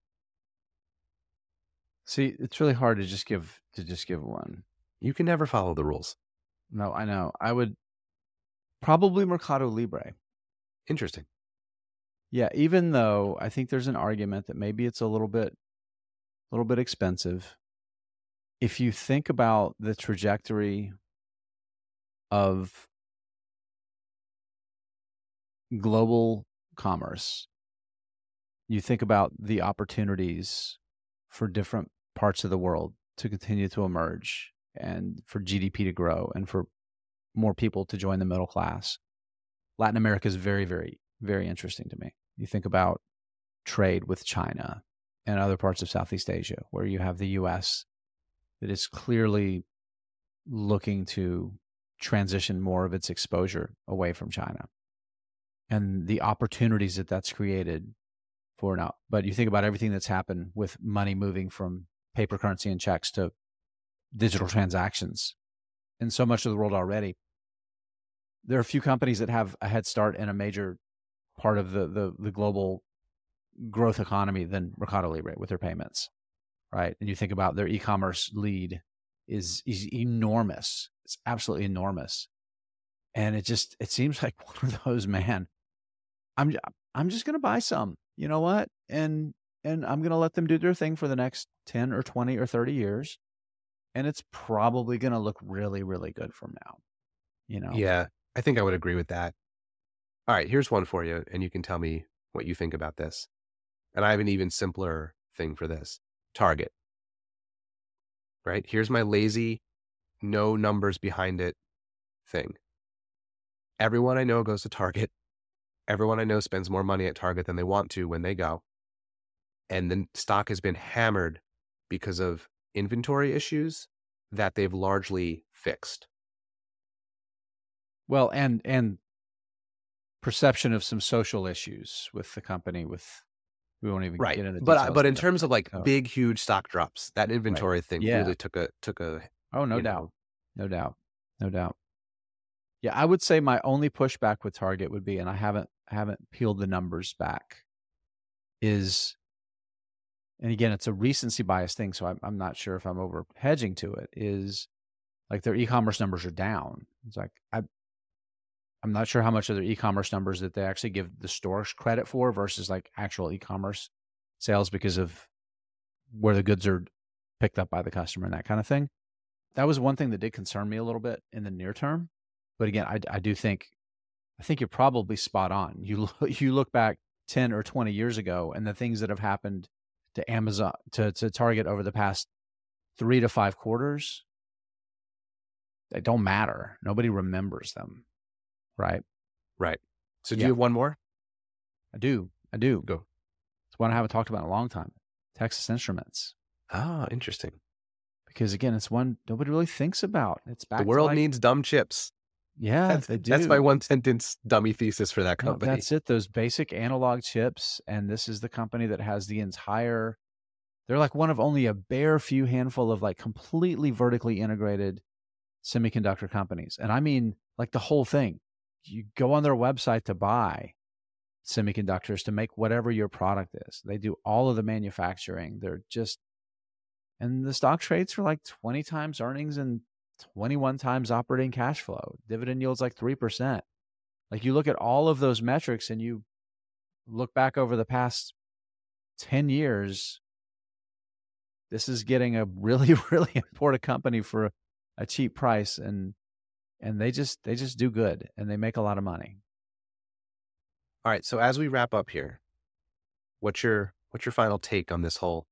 See, it's really hard to just give to just give one. You can never follow the rules. No, I know. I would probably Mercado Libre. Interesting. Yeah, even though I think there's an argument that maybe it's a little bit a little bit expensive. If you think about the trajectory of global commerce, you think about the opportunities for different parts of the world to continue to emerge and for GDP to grow and for more people to join the middle class. Latin America is very, very, very interesting to me. You think about trade with China and other parts of Southeast Asia, where you have the US that is clearly looking to transition more of its exposure away from China and the opportunities that that's created for now. But you think about everything that's happened with money moving from paper currency and checks to digital transactions in so much of the world already. There are a few companies that have a head start in a major part of the, the, the global growth economy than Mercado Libre with their payments, right? And you think about their e-commerce lead is is enormous. It's absolutely enormous, and it just it seems like one of those man. I'm I'm just gonna buy some. You know what? And and I'm gonna let them do their thing for the next ten or twenty or thirty years, and it's probably gonna look really really good from now. You know? Yeah, I think I would agree with that. All right, here's one for you, and you can tell me what you think about this. And I have an even simpler thing for this Target. Right? Here's my lazy, no numbers behind it thing. Everyone I know goes to Target. Everyone I know spends more money at Target than they want to when they go. and the stock has been hammered because of inventory issues that they've largely fixed. Well, and and perception of some social issues with the company with we won't even right. get into but but in of terms of like Oh. big huge stock drops, that inventory thing Yeah. really took a took a Oh, no doubt. know, No doubt. No doubt. Yeah, I would say my only pushback with Target would be, and I haven't I haven't peeled the numbers back, is and again, it's a recency bias thing, so I'm I'm not sure if I'm over hedging to it, is like their e-commerce numbers are down. It's like I I'm not sure how much of their e-commerce numbers that they actually give the stores credit for versus like actual e-commerce sales because of where the goods are picked up by the customer and that kind of thing. That was one thing that did concern me a little bit in the near term. But again, I, I do think, I think you're probably spot on. You you look back 10 or 20 years ago and the things that have happened to Amazon, to, to Target over the past three to five quarters, they don't matter. Nobody remembers them. Right. right. So do Yeah. you have one more? I do. I do. Go. It's one I haven't talked about in a long time. Texas Instruments. Ah, interesting. Because again, it's one nobody really thinks about. It's back the world like- needs dumb chips. yeah, That's, they do. that's my one sentence dummy thesis for that No, company. that's it. Those basic analog chips, and this is the company that has the entire. They're like one of only a bare few handful of like completely vertically integrated semiconductor companies, and I mean like the whole thing. You go on their website to buy semiconductors to make whatever your product is. They do all of the manufacturing. They're just, and the stock trades for like twenty times earnings and twenty one times operating cash flow. Dividend yields like three percent. Like you look at all of those metrics and you look back over the past 10 years, this is getting a really, really important company for a cheap price and and they just they just do good and they make a lot of money. All right. So as we wrap up here, what's your what's your final take on this whole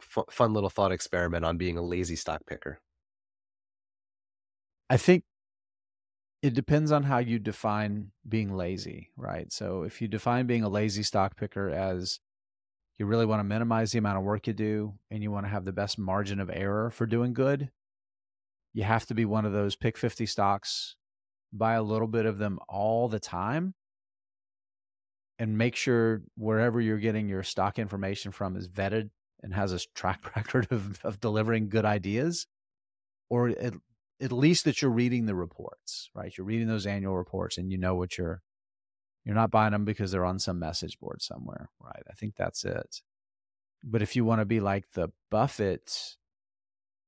fu- fun little thought experiment on being a lazy stock picker? I think it depends on how you define being lazy, right? So if you define being a lazy stock picker as you really want to minimize the amount of work you do and you want to have the best margin of error for doing good, you have to be one of those pick 50 stocks, buy a little bit of them all the time and make sure wherever you're getting your stock information from is vetted and has a track record of, of delivering good ideas or at, at least that you're reading the reports right? You're reading those annual reports and you know what you're you're not buying them because they're on some message board somewhere right? I think that's it. But if you want to be like the buffett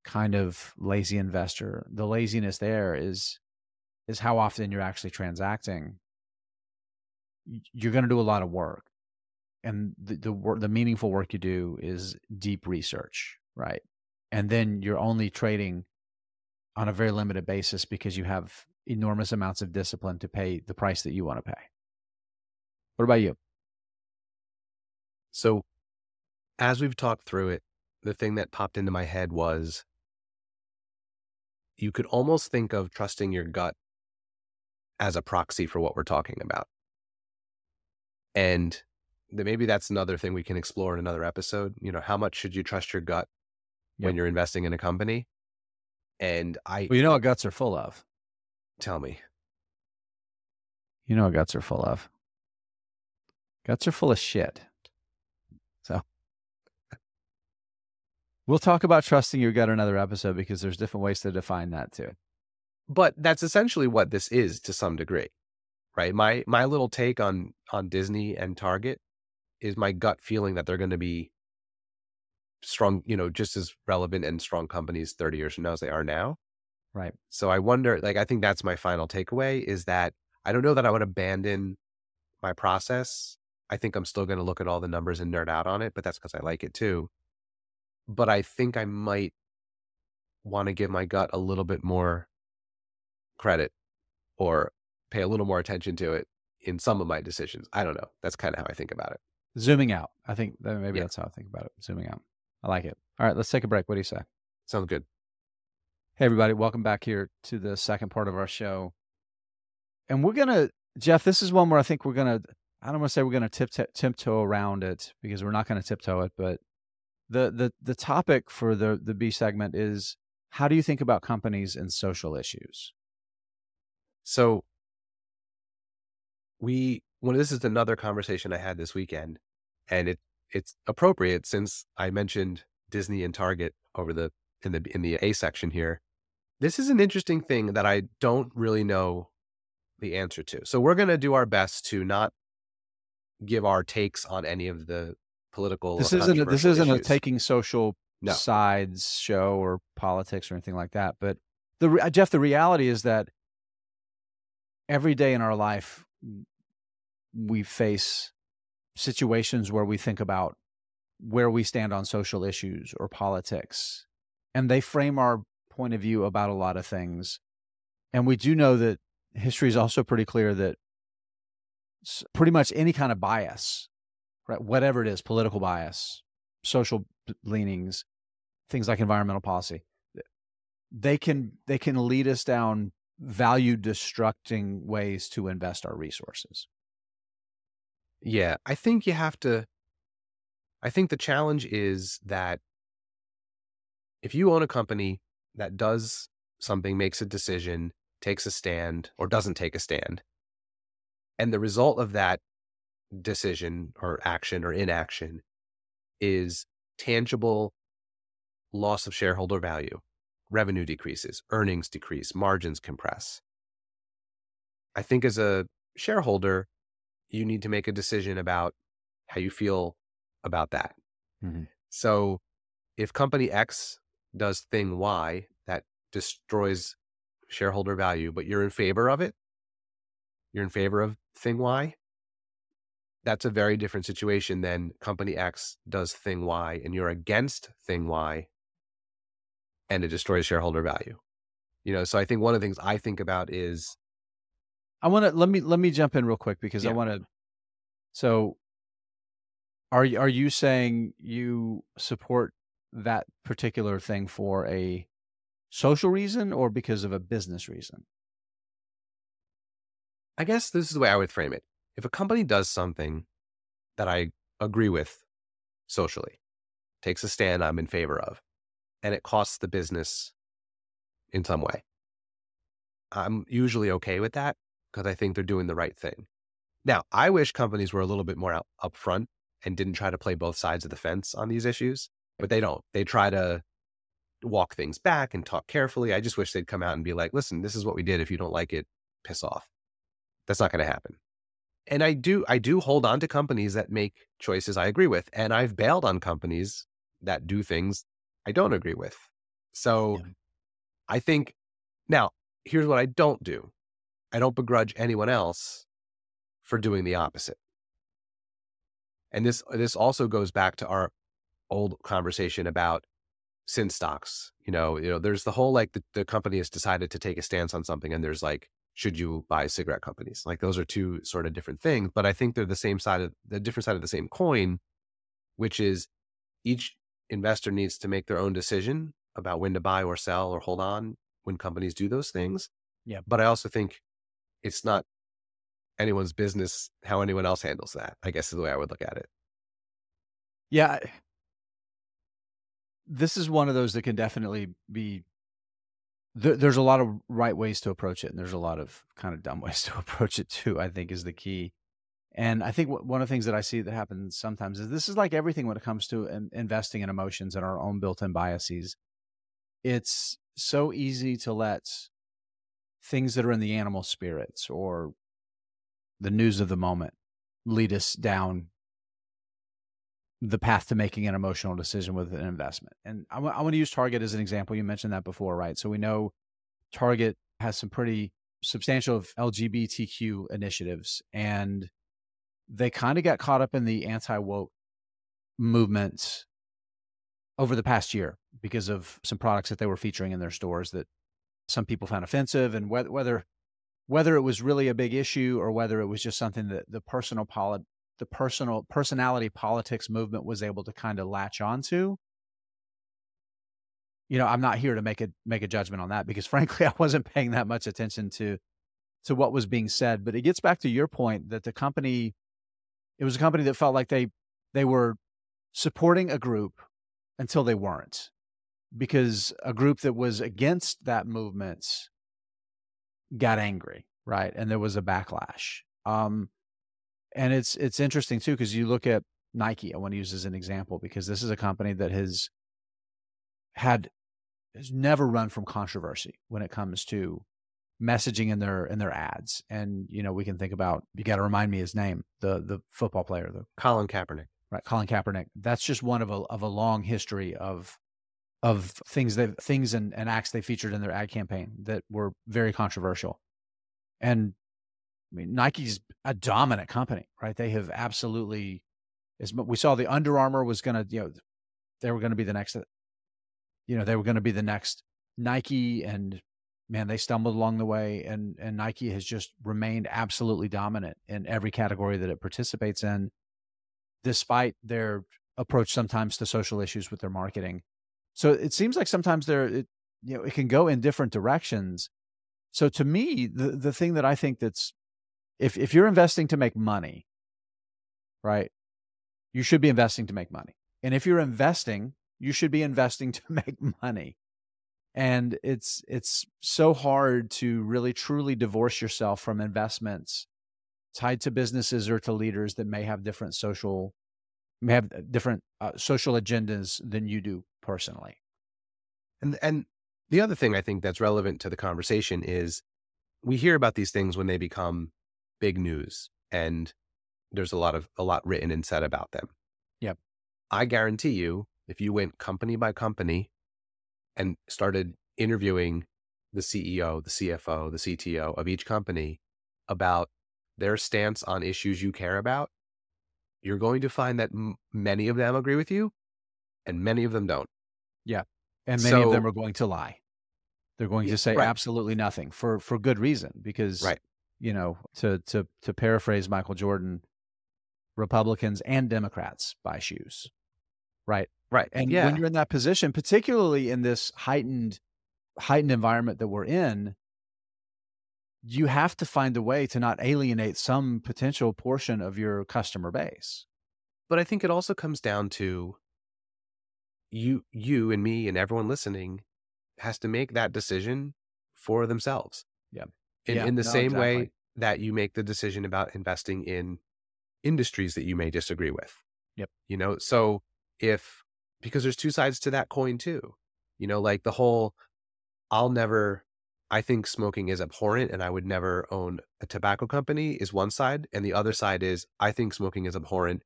kind of lazy investor. The laziness there is is how often you're actually transacting. You're going to do a lot of work. And the the, wor- the meaningful work you do is deep research right? And then you're only trading on a very limited basis because you have enormous amounts of discipline to pay the price that you want to pay. What about you? So as we've talked through it, the thing that popped into my head was you could almost think of trusting your gut as a proxy for what we're talking about. And maybe that's another thing we can explore in another episode. You know, how much should you trust your gut when you're investing in a company? And I well you know what guts are full of tell me, you know what guts are full of guts are full of shit we'll talk about trusting your gut in another episode because there's different ways to define that too. But that's essentially what this is to some degree right? My my little take on on disney and target is my gut feeling that they're going to be strong you know just as relevant and strong companies 30 years from now as they are now. Right. So i wonder like i think that's my final takeaway is that i don't know that i would abandon my process. I think i'm still going to look at all the numbers and nerd out on it but that's because i like it too but i think i might want to give my gut a little bit more credit or pay a little more attention to it in some of my decisions. I don't know. That's kind of how I think about it. zooming out i think that maybe Yeah. that's how i think about it zooming out i like it all right let's take a break what do you say Sounds good. Hey, everybody, welcome back here to the second part of our show. And we're going to, Jeff, this is one where I think we're going to, I don't want to say we're going to tip tiptoe around it because we're not going to tiptoe it, but the the the topic for the the B segment is how do you think about companies and social issues? So we well, this is another conversation I had this weekend, and it it's appropriate since I mentioned Disney and Target over the in the in the A section here. This is an interesting thing that I don't really know the answer to. So we're going to do our best to not give our takes on any of the political. This isn't a, this isn't issues. a taking social No. sides show or politics or anything like that. But the Jeff, the reality is that every day in our life we face situations where we think about where we stand on social issues or politics, and they frame our point of view about a lot of things. And we do know that history is also pretty clear that pretty much any kind of bias, right, whatever it is, political bias, social leanings, things like environmental policy, they can they can lead us down value destructing ways to invest our resources. Yeah, I think you have to. I think the challenge is that if you own a company that does something, makes a decision, takes a stand, or doesn't take a stand, and the result of that decision or action or inaction is tangible loss of shareholder value, revenue decreases, earnings decrease, margins compress. I think as a shareholder, you need to make a decision about how you feel about that. Mhm. So if company X does thing Y that destroys shareholder value, but you're in favor of it, you're in favor of thing Y, that's a very different situation than company X does thing Y and you're against thing Y and it destroys shareholder value. You know, so I think one of the things I think about is I want to let me let me jump in real quick because I want to. So, are you are you saying you support that particular thing for a social reason or because of a business reason? I guess this is the way I would frame it. If a company does something that I agree with socially, takes a stand I'm in favor of, and it costs the business in some way, I'm usually okay with that because I think they're doing the right thing. Now, I wish companies were a little bit more upfront and didn't try to play both sides of the fence on these issues, but they don't. They try to walk things back and talk carefully. I just wish they'd come out and be like, listen, this is what we did. If you don't like it, piss off. That's not going to happen. And I do, I do hold on to companies that make choices I agree with. And I've bailed on companies that do things I don't agree with. So Yeah. I think now here's what I don't do. I don't begrudge anyone else for doing the opposite. And this this also goes back to our old conversation about sin stocks. You know, you know, there's the whole like the, the company has decided to take a stance on something, and there's like, should you buy cigarette companies? Like those are two sort of different things, but I think they're the same side of the different side of the same coin, which is each investor needs to make their own decision about when to buy or sell or hold on when companies do those things. Yeah. But I also think it's not anyone's business how anyone else handles that, I guess is the way I would look at it. Yeah. This is one of those that can definitely be. There, there's a lot of right ways to approach it, and there's a lot of kind of dumb ways to approach it too. I think is the key. And I think wh- one of the things that I see that happens sometimes is this is like everything when it comes to in- investing in emotions and our own built-in biases. It's so easy to let things that are in the animal spirits or the news of the moment lead us down the path to making an emotional decision with an investment. And I want to use Target as an example. You mentioned that before, right? So we know Target has some pretty substantial LGBTQ initiatives, and they kind of got caught up in the anti woke movement over the past year because of some products that they were featuring in their stores that some people found offensive, and whether whether whether it was really a big issue or whether it was just something that the personal poli- the personal personality politics movement was able to kind of latch onto. You know, I'm not here to make a make a judgment on that because frankly, I wasn't paying that much attention to to what was being said. But it gets back to your point that the company It was a company that felt like they they were supporting a group until they weren't, because a group that was against that movement got angry, right? And there was a backlash. Um, and it's it's interesting too because you look at Nike. I want to use as an example because this is a company that has had has never run from controversy when it comes to messaging in their in their ads. And you know, we can think about you got to remind me his name, the the football player, the Colin Kaepernick. Right, Colin Kaepernick. That's just one of a of a long history of of things that things and, and acts they featured in their ad campaign that were very controversial. And I mean, Nike's a dominant company, right? They have absolutely. As we saw, the Under Armour was going to, uh, you know, they were going to be the next, you know, they were going to be the next Nike, and man, they stumbled along the way, and and Nike has just remained absolutely dominant in every category that it participates in, despite their approach sometimes to social issues with their marketing. So it seems like sometimes there, it, you know, it can go in different directions. So to me, the the thing that I think that's if if you're investing to make money, right, you should be investing to make money. And if you're investing, you should be investing to make money. And it's it's so hard to really truly divorce yourself from investments tied to businesses or to leaders that may have different social may have different uh, social agendas than you do personally. And and the other thing I think that's relevant to the conversation is we hear about these things when they become big news and there's a lot of a lot written and said about them. Yep. I guarantee you if you went company by company and started interviewing the CEO, the CFO, the CTO of each company about their stance on issues you care about, you're going to find that m- many of them agree with you and many of them don't. Yeah. And many so, of them are going to lie. They're going to say right. absolutely nothing for for good reason because right. You know, to to to paraphrase Michael Jordan, Republicans and Democrats buy shoes. Right. Right. And yeah. when you're in that position, particularly in this heightened heightened environment that we're in, you have to find a way to not alienate some potential portion of your customer base. But I think it also comes down to you you and me and everyone listening has to make that decision for themselves. Yeah. In yeah, in the no, same exactly. way that you make the decision about investing in industries that you may disagree with. Yep. You know, so if because there's two sides to that coin too. You know, like the whole I'll never I think smoking is abhorrent and I would never own a tobacco company is one side. And the other side is I think smoking is abhorrent.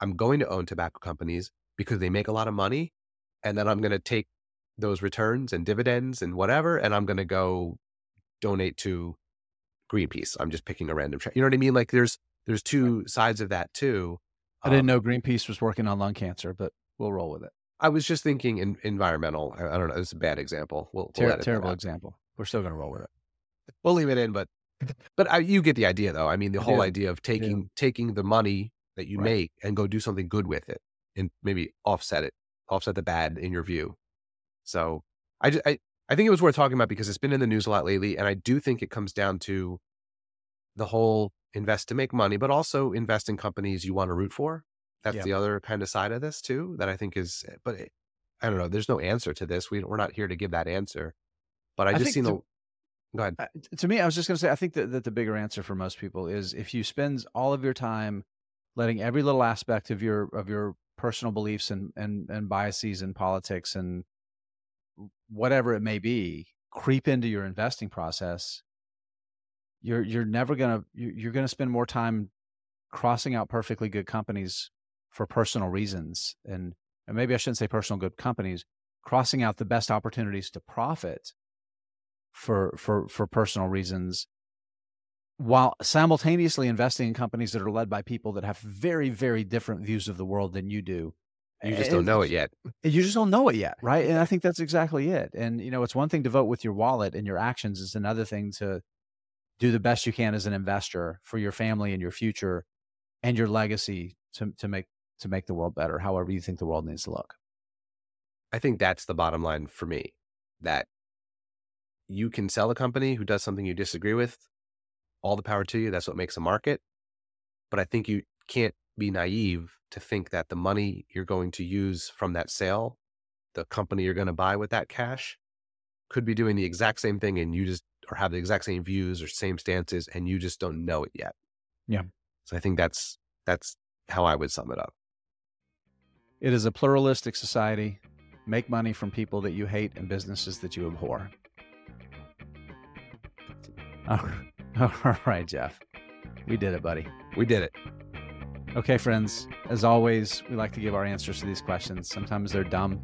I'm going to own tobacco companies because they make a lot of money. And then I'm going to take those returns and dividends and whatever. And I'm going to go donate to Greenpeace. I'm just picking a random, tra- you know what I mean? Like there's, there's two sides of that too. I didn't um know Greenpeace was working on lung cancer, but we'll roll with it. I was just thinking in, environmental. I, I don't know. It's a bad example. We'll, we'll Ter- terrible example. We're still going to roll with it. We'll leave it in, but but I, you get the idea, though. I mean, the I whole do. idea of taking taking the money that you Right. make and go do something good with it, and maybe offset it, offset the bad in your view. So I just I, I think it was worth talking about because it's been in the news a lot lately, and I do think it comes down to the whole invest to make money, but also invest in companies you want to root for. That's Yeah. the other kind of side of this too. That I think is, but it, I don't know. There's no answer to this. We we're not here to give that answer. But I I just seen the. Go ahead. Uh, to me, I was just going to say, I think that, that the bigger answer for most people is if you spend all of your time letting every little aspect of your of your personal beliefs and and and biases in politics and whatever it may be creep into your investing process, you're you're never gonna you're, gonna spend more time crossing out perfectly good companies for personal reasons and and maybe I shouldn't say personal good companies crossing out the best opportunities to profit for for for personal reasons while simultaneously investing in companies that are led by people that have very very different views of the world than you do You just don't know it yet. you just don't know it yet right and i think that's exactly it and you know it's one thing to vote with your wallet and your actions it's another thing to do the best you can as an investor for your family and your future and your legacy to to make to make the world better however you think the world needs to look I think that's the bottom line for me that you can sell a company who does something you disagree with. All the power to you. That's what makes a market. But I think you can't be naive to think that the money you're going to use from that sale, the company you're going to buy with that cash, could be doing the exact same thing and you just or have the exact same views or same stances and you just don't know it yet. Yeah. So I think that's that's how I would sum it up. It is a pluralistic society. Make money from people that you hate and businesses that you abhor. All right, Jeff. We did it, buddy. We did it. Okay, friends. As always, we like to give our answers to these questions. Sometimes they're dumb,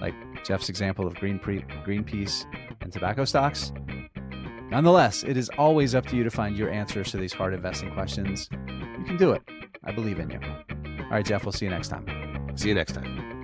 like Jeff's example of green pre- Greenpeace and tobacco stocks. Nonetheless, it is always up to you to find your answers to these hard investing questions. You can do it. I believe in you. All right, Jeff, we'll see you next time. See you next time.